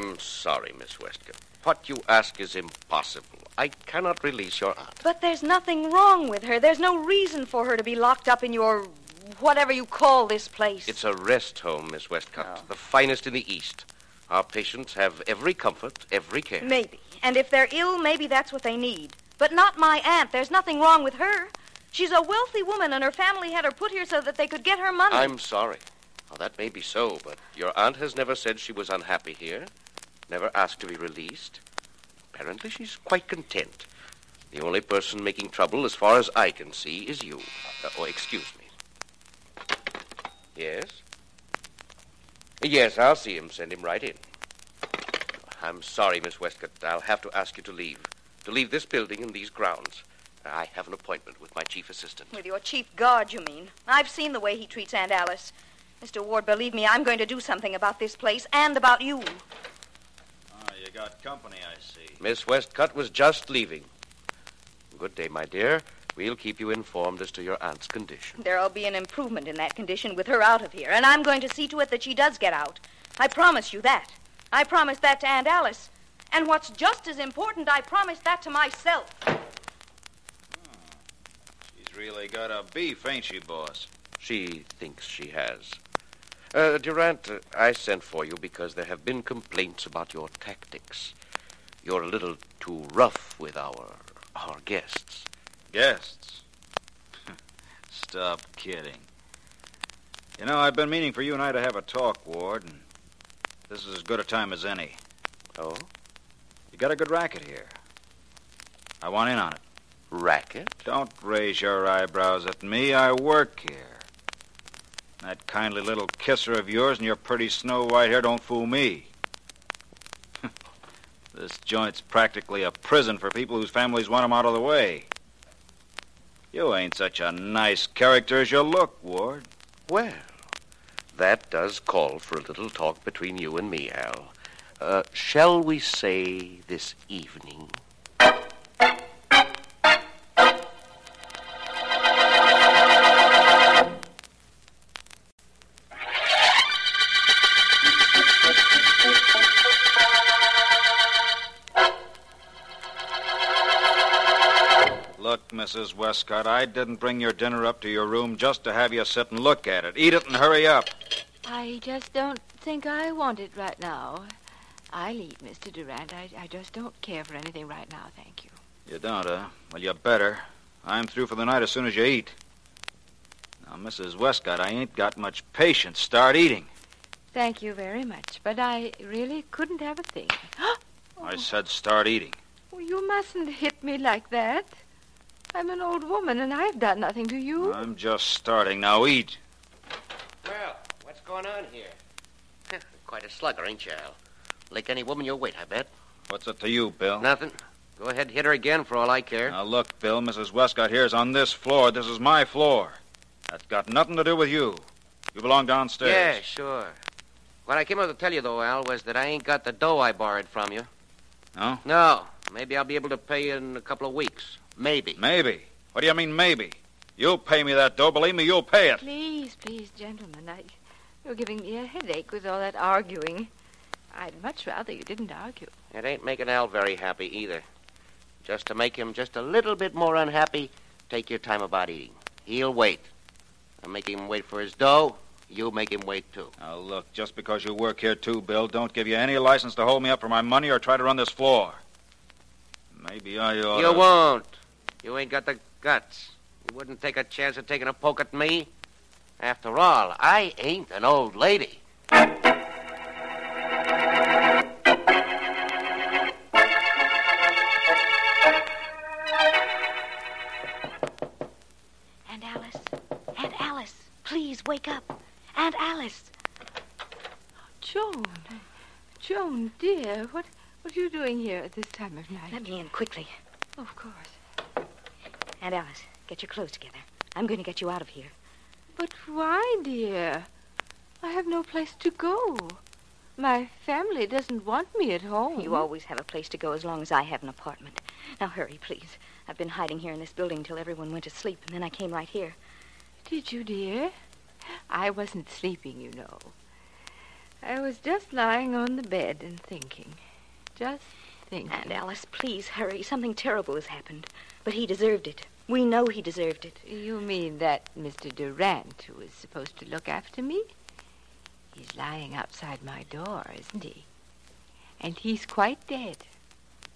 I'm sorry, Miss Westcott. What you ask is impossible. I cannot release your aunt. But there's nothing wrong with her. There's no reason for her to be locked up in your whatever you call this place. It's a rest home, Miss Westcott, Oh. the finest in the East. Our patients have every comfort, every care. Maybe. And if they're ill, maybe that's what they need. But not my aunt. There's nothing wrong with her. She's a wealthy woman, and her family had her put here so that they could get her money. I'm sorry. Well, that may be so, but your aunt has never said she was unhappy here, never asked to be released. Apparently, she's quite content. The only person making trouble, as far as I can see, is you. Uh, oh, excuse me. Yes? Yes, I'll see him. Send him right in. I'm sorry, Miss Westcott. I'll have to ask you to leave. To leave this building and these grounds. I have an appointment with my chief assistant. With your chief guard, you mean? I've seen the way he treats Aunt Alice. Mr. Ward, believe me, I'm going to do something about this place and about you. You got company, I see. Miss Westcott was just leaving. Good day, my dear. We'll keep you informed as to your aunt's condition. There'll be an improvement in that condition with her out of here, and I'm going to see to it that she does get out. I promise you that. I promise that to Aunt Alice. And what's just as important, I promise that to myself. Hmm. She's really got a beef, ain't she, boss? She thinks she has. Uh, Durant, uh, I sent for you because there have been complaints about your tactics. You're a little too rough with our our guests. Guests. Stop kidding. You know, I've been meaning for you and I to have a talk, Ward, and this is as good a time as any. Oh, You got a good racket here. I want in on it. racket? Don't raise your eyebrows at me. I work here. That kindly little kisser of yours and your pretty snow white hair don't fool me. this joint's practically a prison for people whose families want 'em out of the way. You ain't such a nice character as you look, Ward. Well, that does call for a little talk between you and me, Al. Uh, shall we say this evening? Look, Mrs. Westcott, I didn't bring your dinner up to your room just to have you sit and look at it. Eat it and hurry up. I just don't think I want it right now. I'll eat, Mr. Durant. I, I just don't care for anything right now, thank you. You don't, huh? Well, you better. I'm through for the night as soon as you eat. Now, Mrs. Westcott, I ain't got much patience. Start eating. Thank you very much, but I really couldn't have a thing. I said start eating. Oh, you mustn't hit me like that. I'm an old woman, and I've done nothing to you. I'm just starting. Now eat. Well, what's going on here? Quite a slugger, ain't you, Al? Like any woman your weight, I bet. What's it to you, Bill? Nothing. Go ahead and hit her again for all I care. Now look, Bill, Mrs. Westcott here's on this floor. This is my floor. That's got nothing to do with you. You belong downstairs. Yeah, sure. What I came up to tell you, though, Al, was that I ain't got the dough I borrowed from you. No? No. Maybe I'll be able to pay you in a couple of weeks. Maybe. Maybe. What do you mean, maybe? You'll pay me that dough. Believe me, you'll pay it. Please, please, gentlemen. I, you're giving me a headache with all that arguing. I'd much rather you didn't argue. It ain't making Al very happy either. Just to make him just a little bit more unhappy, take your time about eating. He'll wait. I'll make him wait for his dough. You make him wait, too. Now look, just because you work here too, Bill, don't give you any license to hold me up for my money or try to run this floor. Maybe I ought You won't. You ain't got the guts. You wouldn't take a chance of taking a poke at me. After all, I ain't an old lady. Aunt Alice. Aunt Alice. Please wake up. Aunt Alice. Joan. Joan, dear, what, what are you doing here at this time of night? Let me in quickly. Of course. Aunt Alice, get your clothes together. I'm going to get you out of here. But why, dear? I have no place to go. My family doesn't want me at home. You always have a place to go as long as I have an apartment. Now hurry, please. I've been hiding here in this building till everyone went to sleep, and then I came right here. Did you, dear? I wasn't sleeping, you know. I was just lying on the bed and thinking. Just thinking. Aunt Alice, please hurry. Something terrible has happened. But he deserved it. We know he deserved it. You mean that Mr. Durant, who is supposed to look after me? He's lying outside my door, isn't he? And he's quite dead.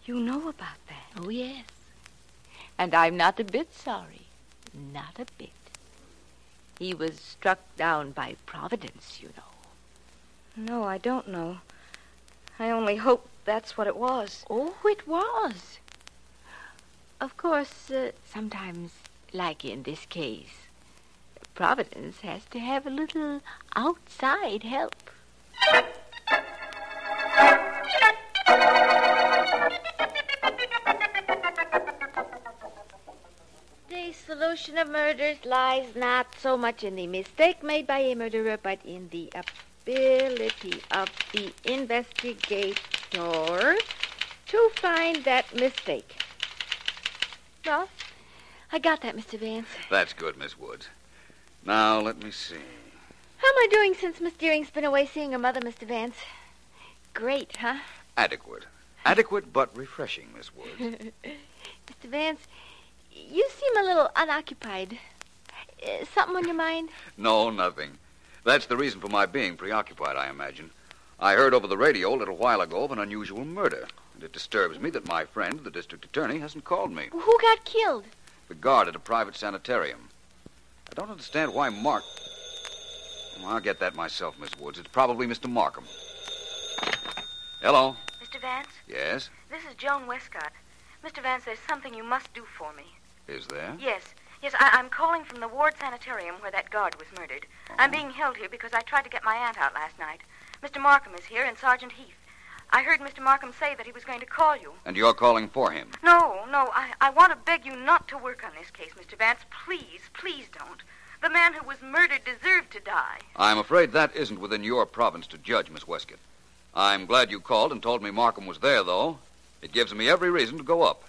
You know about that. Oh, yes. And I'm not a bit sorry. Not a bit. He was struck down by Providence, you know. No, I don't know. I only hope that's what it was. Oh, it was. Of course, uh, sometimes, like in this case, Providence has to have a little outside help. The solution of murders lies not so much in the mistake made by a murderer, but in the ability of the investigator to find that mistake. Well, I got that, Mr. Vance. That's good, Miss Woods. Now, let me see. How am I doing since Miss Deering's been away seeing her mother, Mr. Vance? Great, huh? Adequate. Adequate but refreshing, Miss Woods. Mr. Vance, you seem a little unoccupied. Uh, something on your mind? no, nothing. That's the reason for my being preoccupied, I imagine. I heard over the radio a little while ago of an unusual murder, and it disturbs me that my friend, the district attorney, hasn't called me. Who got killed? The guard at a private sanitarium. I don't understand why Mark. Well, I'll get that myself, Miss Woods. It's probably Mr. Markham. Hello. Mr. Vance, Yes? this is Joan Westcott. Mr. Vance, there's something you must do for me. Is there? Yes. Yes, I- I'm calling from the Ward Sanitarium where that guard was murdered. I'm oh. being held here because I tried to get my aunt out last night. Mr. Markham is here and Sergeant Heath. I heard Mr. Markham say that he was going to call you. And you're calling for him? No, no, I, I want to beg you not to work on this case, Mr. Vance. Please, please don't. The man who was murdered deserved to die. I'm afraid that isn't within your province to judge, Miss Westcott. I'm glad you called and told me Markham was there, though. It gives me every reason to go up.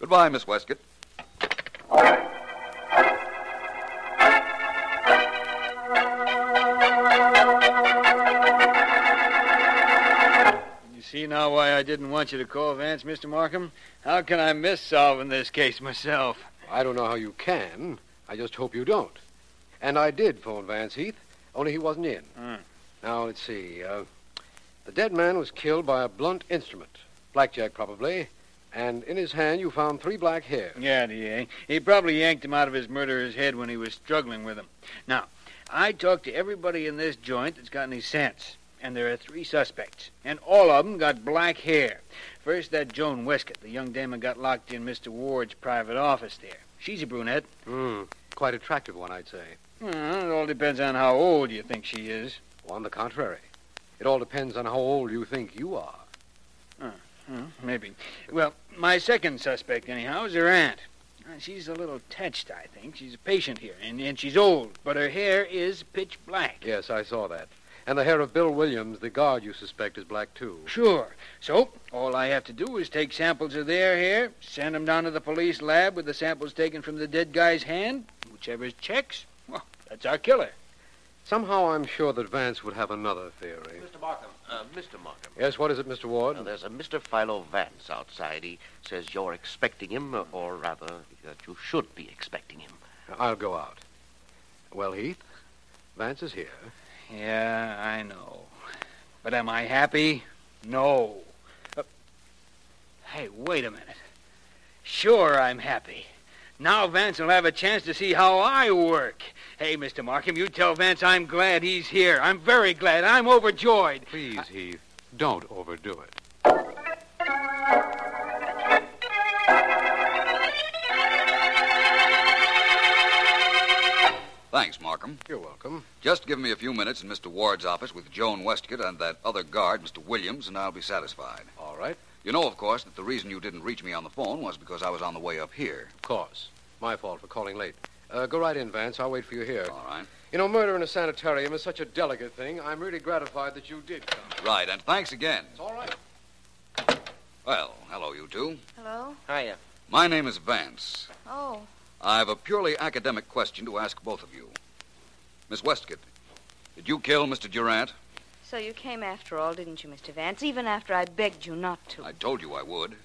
Goodbye, Miss Westcott. See now why I didn't want you to call Vance, Mr. Markham? How can I miss solving this case myself? I don't know how you can. I just hope you don't. And I did phone Vance Heath, only he wasn't in. Hmm. Now, let's see. Uh, the dead man was killed by a blunt instrument. Blackjack, probably. And in his hand, you found three black hairs. Yeah, he, he probably yanked him out of his murderer's head when he was struggling with him. Now, I talked to everybody in this joint that's got any sense, and there are three suspects, and all of them got black hair. First, that Joan Westcott, the young dame who got locked in Mr. Ward's private office there. She's a brunette. Hmm. Quite attractive one, I'd say. Well, it all depends on how old you think she is. On the contrary. It all depends on how old you think you are. Hmm, maybe. Well, my second suspect, anyhow, is her aunt. Uh, She's a little touched, I think. She's a patient here, and, and she's old, but her hair is pitch black. Yes, I saw that. And the hair of Bill Williams, the guard you suspect, is black, too. Sure. So, all I have to do is take samples of their hair, send them down to the police lab with the samples taken from the dead guy's hand. Whichever checks, well, that's our killer. Somehow I'm sure that Vance would have another theory. Mr. Markham. Uh, Mr. Markham. Yes, what is it, Mr. Ward? Now, there's a Mr. Philo Vance outside. He says you're expecting him, or rather, that you should be expecting him. I'll go out. Well, Heath, Vance is here. Yeah, I know. But am I happy? No. Uh, Hey, wait a minute. Sure, I'm happy. Now Vance will have a chance to see how I work. Hey, Mr. Markham, you tell Vance I'm glad he's here. I'm very glad. I'm overjoyed. Please, Heath, don't overdo it. Thanks, Markham. You're welcome. Just give me a few minutes in Mr. Ward's office with Joan Westcott and that other guard, Mr. Williams, and I'll be satisfied. All right. You know, of course, that the reason you didn't reach me on the phone was because I was on the way up here. Of course. My fault for calling late. Uh, go right in, Vance. I'll wait for you here. All right. You know, murder in a sanitarium is such a delicate thing. I'm really gratified that you did come. Right, and thanks again. It's all right. Well, hello, you two. Hello? Hiya. My name is Vance. Oh, I've a purely academic question to ask both of you. Miss Westcott, did you kill Mr. Durant? so you came after all, didn't you, Mr. Vance? Even after I begged you not to. I told you I would.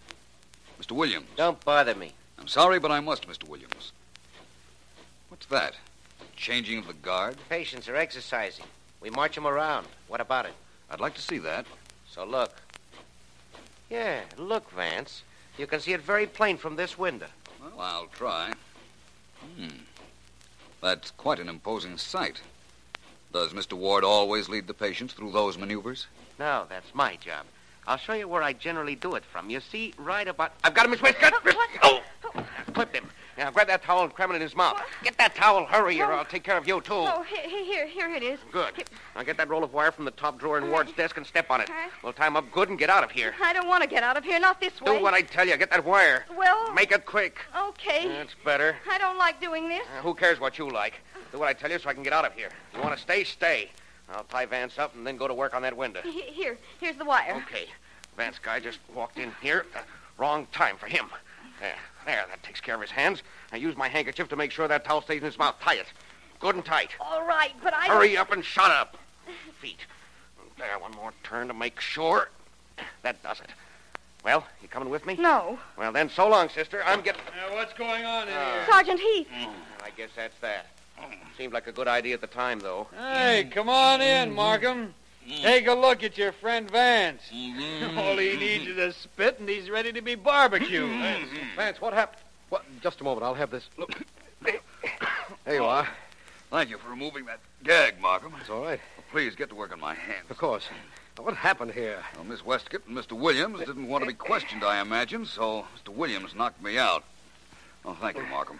Mr. Williams. Don't bother me. I'm sorry, but I must, Mr. Williams. What's that? Changing of the guard? Patients are exercising. We march them around. What about it? I'd like to see that. So look. Yeah, look, Vance. You can see it very plain from this window. Well, I'll try. Hmm. That's quite an imposing sight. Does Mr. Ward always lead the patients through those maneuvers? No, that's my job. I'll show you where I generally do it from. You see, right about. I've got him, Miss Westcott. Oh! Clipped him. Now, grab that towel and cram it in his mouth. Get that towel, hurry, or I'll take care of you, too. Oh, here, here, here it is. Good. Now get that roll of wire from the top drawer in Ward's desk and step on it. All right. We'll tie him up good and get out of here. I don't want to get out of here, not this way. Do what I tell you. Get that wire. Well, Make it quick. okay. That's better. I don't like doing this. Uh, who cares what you like? Do what I tell you so I can get out of here. You want to stay, stay. I'll tie Vance up and then go to work on that window. He- Here, here's the wire. Okay. Vance guy just walked in here. Uh, wrong time for him. There, there. That takes care of his hands. I use my handkerchief to make sure that towel stays in his mouth. Tie it. Good and tight. All right, but I. Hurry up and shut up. Feet. There, one more turn to make sure. That does it. Well, you coming with me? No. Well, then, so long, sister. I'm getting. Now, what's going on in Uh, here? Sergeant Heath. I guess that's that. Seemed like a good idea at the time, though. Hey, come on in, Markham. Mm-hmm. Take a look at your friend Vance. Mm-hmm. All he needs is a spit, and he's ready to be barbecued. Mm-hmm. Vance, what happened? What? Just a moment. I'll have this. Look. There you are. Thank you for removing that gag, Markham. It's all right. Please get to work on my hands. Of course. Now, what happened here? Well, Miss Westcott and Mr. Williams didn't want to be questioned, I imagine, so Mr. Williams knocked me out. Oh, thank you, Markham.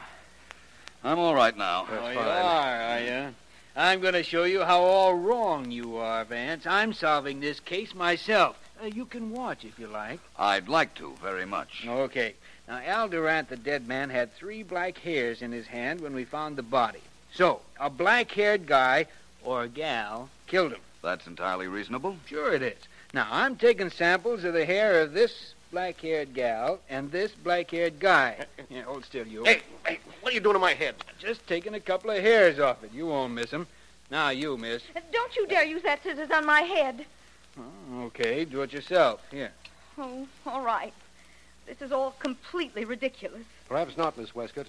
I'm all right now. That's oh, you are, are you? I'm going to show you how all wrong you are, Vance. I'm solving this case myself. Uh, you can watch if you like. I'd like to, very much. Okay. Now, Al Durant, the dead man, had three black hairs in his hand when we found the body. So, a black haired guy, or gal, killed him. That's entirely reasonable. Sure it is. Now, I'm taking samples of the hair of this black haired gal and this black haired guy. Yeah, hold still, you. Hey, hey, what are you doing to my head? Just taking a couple of hairs off it. You won't miss 'em. Now, you, miss. Don't you dare use that scissors on my head. Oh, okay, do it yourself. Here. Oh, all right. This is all completely ridiculous. Perhaps not, Miss Westcott.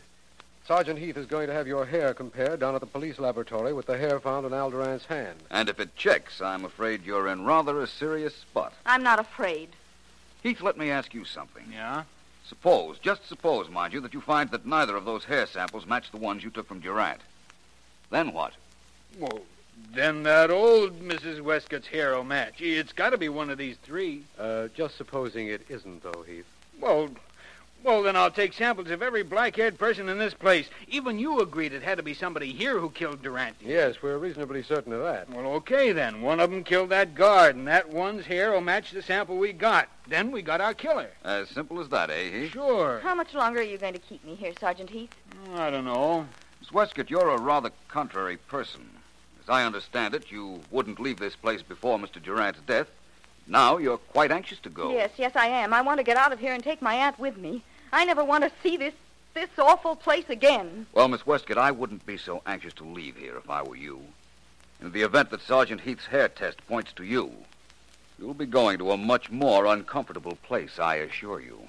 Sergeant Heath is going to have your hair compared down at the police laboratory with the hair found in Al Durant's hand. And if it checks, I'm afraid you're in rather a serious spot. I'm not afraid. Heath, let me ask you something. Yeah? Suppose, just suppose, mind you, that you find that neither of those hair samples match the ones you took from Durant. Then what? Well, then that old Mrs. Westcott's hair will match. It's got to be one of these three. Uh, just supposing it isn't, though, Heath. Well, well, then I'll take samples of every black-haired person in this place. Even you agreed it had to be somebody here who killed Durant. Yes, we're reasonably certain of that. Well, okay then. One of them killed that guard, and that one's hair will match the sample we got. Then we got our killer. As simple as that, eh, Heath? Sure. How much longer are you going to keep me here, Sergeant Heath? I don't know. Miss Westcott, you're a rather contrary person. As I understand it, you wouldn't leave this place before Mr. Durant's death. Now you're quite anxious to go. Yes, yes, I am. I want to get out of here and take my aunt with me. I never want to see this this awful place again. Well, Miss Westcott, I wouldn't be so anxious to leave here if I were you. In the event that Sergeant Heath's hair test points to you, you'll be going to a much more uncomfortable place, I assure you.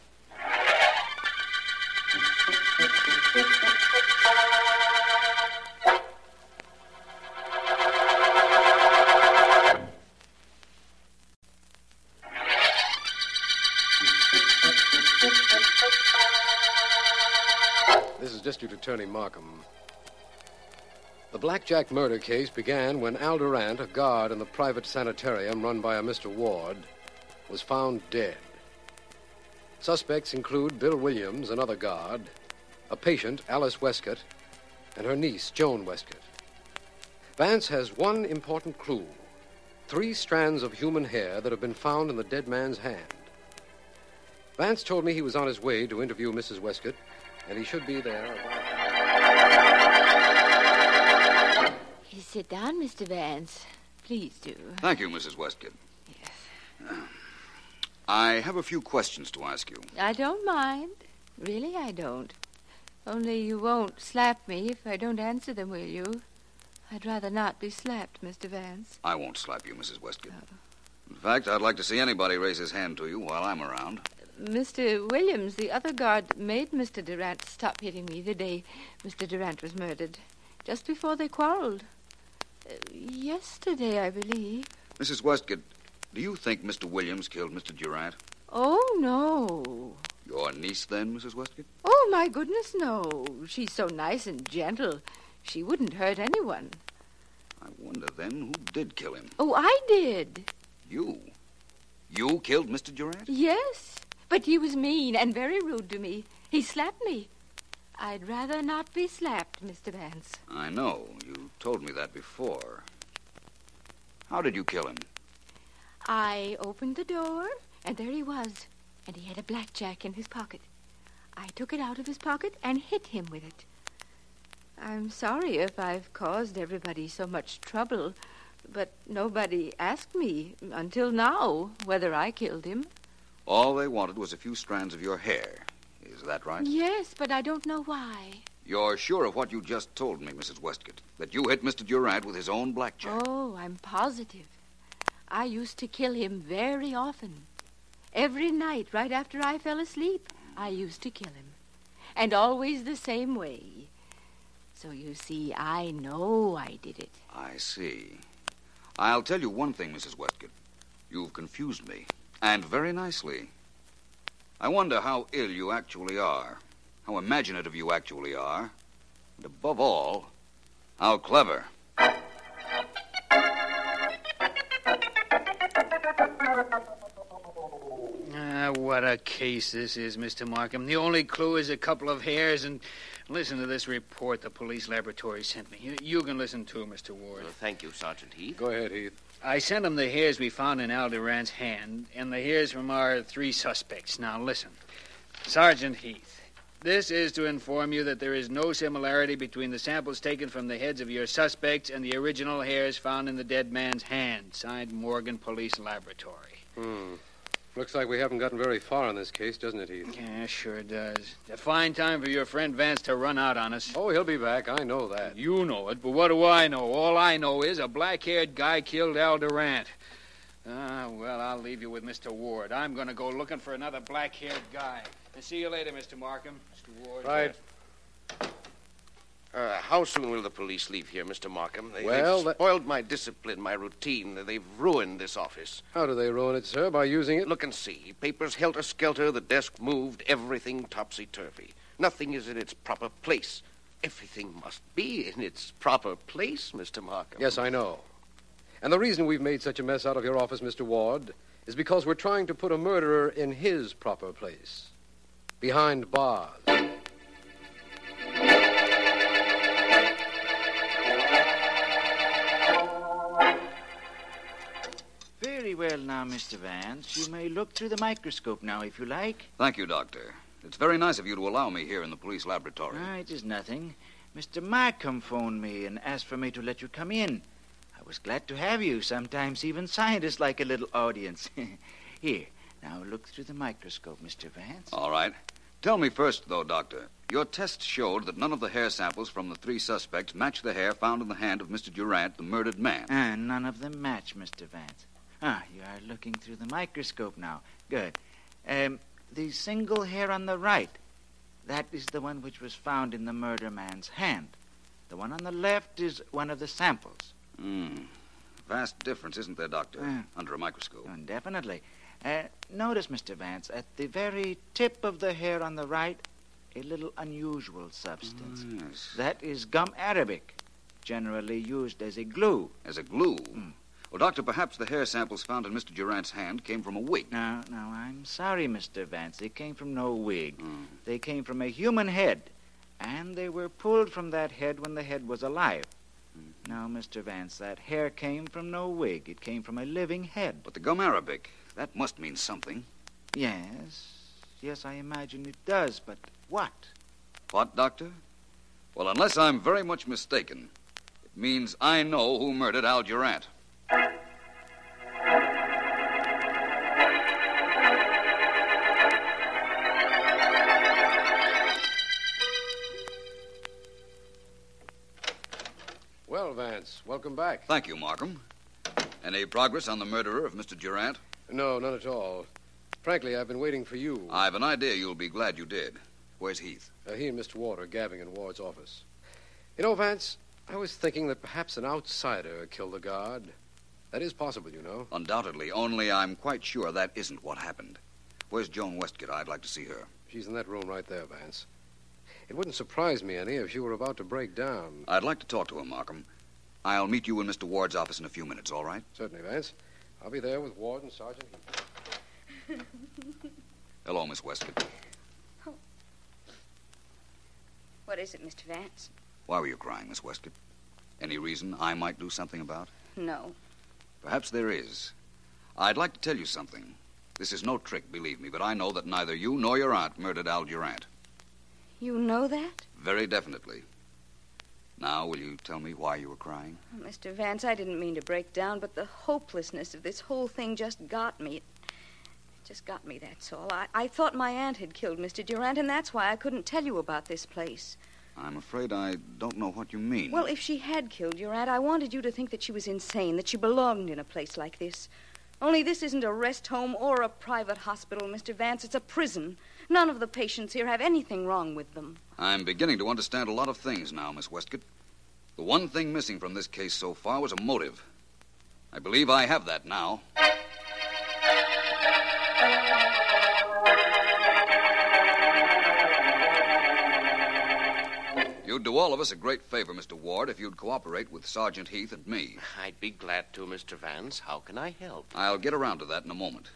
District Attorney Markham. The Blackjack murder case began when Al Durant, a guard in the private sanitarium run by a Mr. Ward, was found dead. Suspects include Bill Williams, another guard, a patient, Alice Westcott, and her niece, Joan Westcott. Vance has one important clue three strands of human hair that have been found in the dead man's hand. Vance told me he was on his way to interview Mrs. Westcott, and he should be there. You sit down, Mr. Vance. Please do. Thank you, Mrs. Westcott. Yes. I have a few questions to ask you. I don't mind. Really, I don't. Only you won't slap me if I don't answer them, will you? I'd rather not be slapped, Mr. Vance. I won't slap you, Mrs. Westcott. Oh. In fact, I'd like to see anybody raise his hand to you while I'm around. Mr. Williams, the other guard, made Mr. Durant stop hitting me the day Mr. Durant was murdered, just before they quarreled. Uh, yesterday, I believe. Mrs. Westcott, do you think Mr. Williams killed Mr. Durant? Oh, no. Your niece, then, Mrs. Westcott? Oh, my goodness, no. She's so nice and gentle. She wouldn't hurt anyone. I wonder, then, who did kill him? Oh, I did. You? You killed Mr. Durant? Yes, but he was mean and very rude to me. He slapped me. I'd rather not be slapped, Mr. Vance. I know. You told me that before. How did you kill him? I opened the door, and there he was, and he had a blackjack in his pocket. I took it out of his pocket and hit him with it. I'm sorry if I've caused everybody so much trouble, but nobody asked me until now whether I killed him. All they wanted was a few strands of your hair. Is that right? Yes, but I don't know why. You're sure of what you just told me, Mrs. Westcott? That you hit Mr. Durant with his own blackjack? Oh, I'm positive. I used to kill him very often. Every night, right after I fell asleep, I used to kill him. And always the same way. So you see, I know I did it. I see. I'll tell you one thing, Mrs. Westcott. You've confused me, and very nicely. I wonder how ill you actually are, how imaginative you actually are, and above all, how clever. Ah, what a case this is, Mr. Markham. The only clue is a couple of hairs, and listen to this report the police laboratory sent me. You, you can listen too, Mr. Ward. Well, thank you, Sergeant Heath. Go ahead, Heath. I sent him the hairs we found in Al Durant's hand, and the hairs from our three suspects. Now, listen. Sergeant Heath, this is to inform you that there is no similarity between the samples taken from the heads of your suspects and the original hairs found in the dead man's hand. Signed Morgan Police Laboratory. Hmm. Looks like we haven't gotten very far on this case, doesn't it, Heath? Yeah, sure does. A fine time for your friend Vance to run out on us. Oh, he'll be back. I know that. You know it, but what do I know? All I know is a black haired guy killed Al Durant. Ah, well, I'll leave you with Mr. Ward. I'm going to go looking for another black haired guy. And see you later, Mr. Markham. Mr. Ward. Right. Uh, how soon will the police leave here, Mr. Markham? They, Well, have that- spoiled my discipline, my routine. They've ruined this office. How do they ruin it, sir? By using it? Look and see. Papers helter skelter, the desk moved, everything topsy turvy. Nothing is in its proper place. Everything must be in its proper place, Mr. Markham. Yes, I know. And the reason we've made such a mess out of your office, Mr. Ward, is because we're trying to put a murderer in his proper place. Behind bars. Well now, Mr. Vance. You may look through the microscope now, if you like. Thank you, Doctor. It's very nice of you to allow me here in the police laboratory. Ah, it is nothing. Mr. Markham phoned me and asked for me to let you come in. I was glad to have you. Sometimes even scientists like a little audience. Here, now look through the microscope, Mr. Vance. All right. Tell me first, though, Doctor. Your test showed that none of the hair samples from the three suspects matched the hair found in the hand of Mr. Durant, the murdered man. And none of them match, Mr. Vance. Ah, you are looking through the microscope now. Good. Um, the single hair on the right, that is the one which was found in the murder man's hand. The one on the left is one of the samples. Hmm. Vast difference, isn't there, Doctor? Yeah. Under a microscope. Oh, definitely. Uh, notice, Mr. Vance, at the very tip of the hair on the right, a little unusual substance. Oh, yes. That is gum arabic, generally used as a glue. As a glue. Well, Doctor, perhaps the hair samples found in Mr. Durant's hand came from a wig. Now, now, I'm sorry, Mr. Vance. They came from no wig. Hmm. They came from a human head, and they were pulled from that head when the head was alive. Hmm. Now, Mr. Vance, that hair came from no wig. It came from a living head. But the gum arabic, that must mean something. Yes, yes, I imagine it does, but what? What, Doctor? Well, unless I'm very much mistaken, it means I know who murdered Al Durant. Well, Vance, welcome back. Thank you, Markham. Any progress on the murderer of Mr. Durant? No, none at all. Frankly, I've been waiting for you. I've an idea you'll be glad you did. Where's Heath? Uh, he and Mr. Ward are gabbing in Ward's office. You know, Vance, I was thinking that perhaps an outsider killed the guard. That is possible, you know. Undoubtedly, only I'm quite sure that isn't what happened. Where's Joan Westcott? I'd like to see her. She's in that room right there, Vance. It wouldn't surprise me any if she were about to break down. I'd like to talk to her, Markham. I'll meet you in Mr. Ward's office in a few minutes, all right? Certainly, Vance. I'll be there with Ward and Sergeant Heath. Hello, Miss Westcott. Oh. What is it, Mr. Vance? Why were you crying, Miss Westcott? Any reason I might do something about? No. Perhaps there is. I'd like to tell you something. This is no trick, believe me, but I know that neither you nor your aunt murdered Al Durant. You know that? Very definitely. Now, will you tell me why you were crying? Oh, Mr. Vance, I didn't mean to break down, but the hopelessness of this whole thing just got me. It just got me, that's all. I, I thought my aunt had killed Mr. Durant, and that's why I couldn't tell you about this place. I'm afraid I don't know what you mean. Well, if she had killed your aunt, I wanted you to think that she was insane, that she belonged in a place like this. Only this isn't a rest home or a private hospital, Mr. Vance. It's a prison. None of the patients here have anything wrong with them. I'm beginning to understand a lot of things now, Miss Westcott. The one thing missing from this case so far was a motive. I believe I have that now. You'd do all of us a great favor, Mr. Ward, if you'd cooperate with Sergeant Heath and me. I'd be glad to, Mr. Vance. How can I help? I'll get around to that in a moment.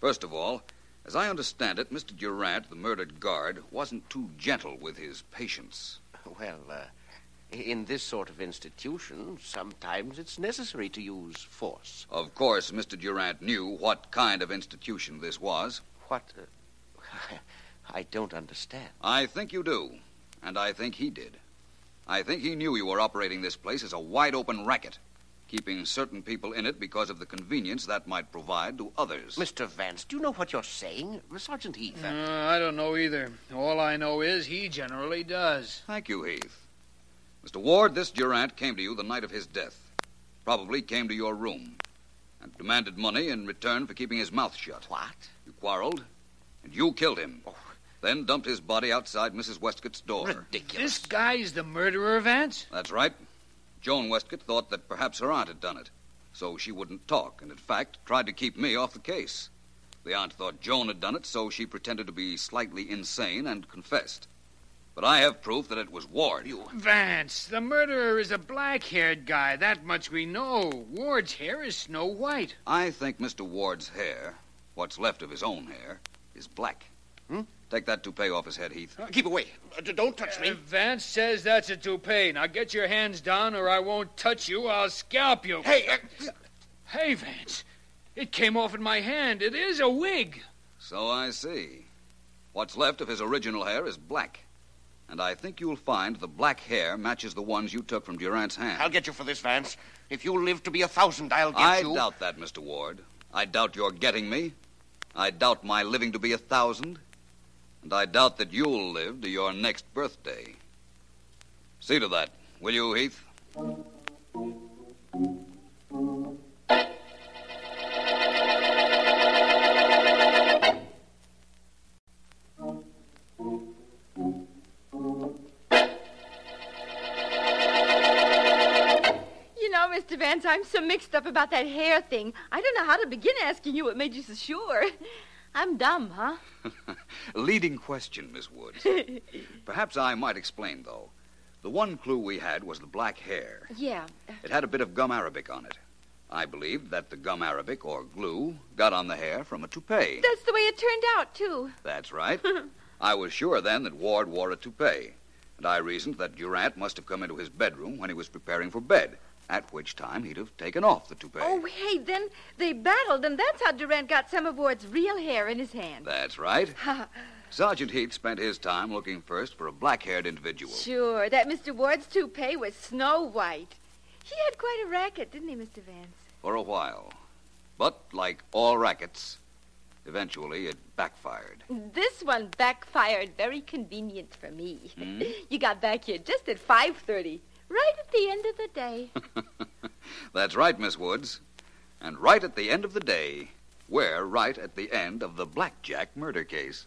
First of all, as I understand it, Mr. Durant, the murdered guard, wasn't too gentle with his patients. Well, uh, in this sort of institution, sometimes it's necessary to use force. Of course, Mr. Durant knew what kind of institution this was. What? Uh, I don't understand. I think you do, and I think he did. I think he knew you were operating this place as a wide open racket, keeping certain people in it because of the convenience that might provide to others. Mr. Vance, do you know what you're saying? Sergeant Heath. uh, I don't know either. All I know is he generally does. Thank you, Heath. Mr. Ward, this Durant came to you the night of his death. Probably came to your room and demanded money in return for keeping his mouth shut. What? You quarreled, and you killed him. Then dumped his body outside Mrs. Westcott's door. Ridiculous. This guy's the murderer, Vance? That's right. Joan Westcott thought that perhaps her aunt had done it, so she wouldn't talk, and in fact tried to keep me off the case. The aunt thought Joan had done it, so she pretended to be slightly insane and confessed. But I have proof that it was Ward. You. Vance, the murderer is a black haired guy. That much we know. Ward's hair is snow white. I think Mr. Ward's hair, what's left of his own hair, is black. Hmm? Take that toupee off his head, Heath. Keep away. Uh, don't touch Uh, me. Vance says that's a toupee. Now get your hands down or I won't touch you. I'll scalp you. Hey, uh, Hey, Vance. It came off in my hand. It is a wig. So I see. What's left of his original hair is black. And I think you'll find the black hair matches the ones you took from Durant's hand. I'll get you for this, Vance. If you live to be a thousand, I'll get I you. I doubt that, Mr. Ward. I doubt your getting me. I doubt my living to be a thousand. And I doubt that you'll live to your next birthday. See to that, will you, Heath? You know, Mr. Vance, I'm so mixed up about that hair thing. I don't know how to begin asking you what made you so sure. I'm dumb, huh? Leading question, Miss Woods. Perhaps I might explain, though. The one clue we had was the black hair. Yeah. It had a bit of gum arabic on it. I believed that the gum arabic, or glue, got on the hair from a toupee. That's the way it turned out, too. That's right. I was sure then that Ward wore a toupee, and I reasoned that Durant must have come into his bedroom when he was preparing for bed, at which time he'd have taken off the toupee. Oh, hey, then they battled, and that's how Durant got some of Ward's real hair in his hand. That's right. Sergeant Heath spent his time looking first for a black haired individual. Sure, that Mr. Ward's toupee was snow white. He had quite a racket, didn't he, Mr. Vance? For a while. But, like all rackets, eventually it backfired. This one backfired very convenient for me. Hmm? You got back here just at 5.30, right at the end of the day. That's right, Miss Woods. And right at the end of the day, we're right at the end of the Blackjack murder case.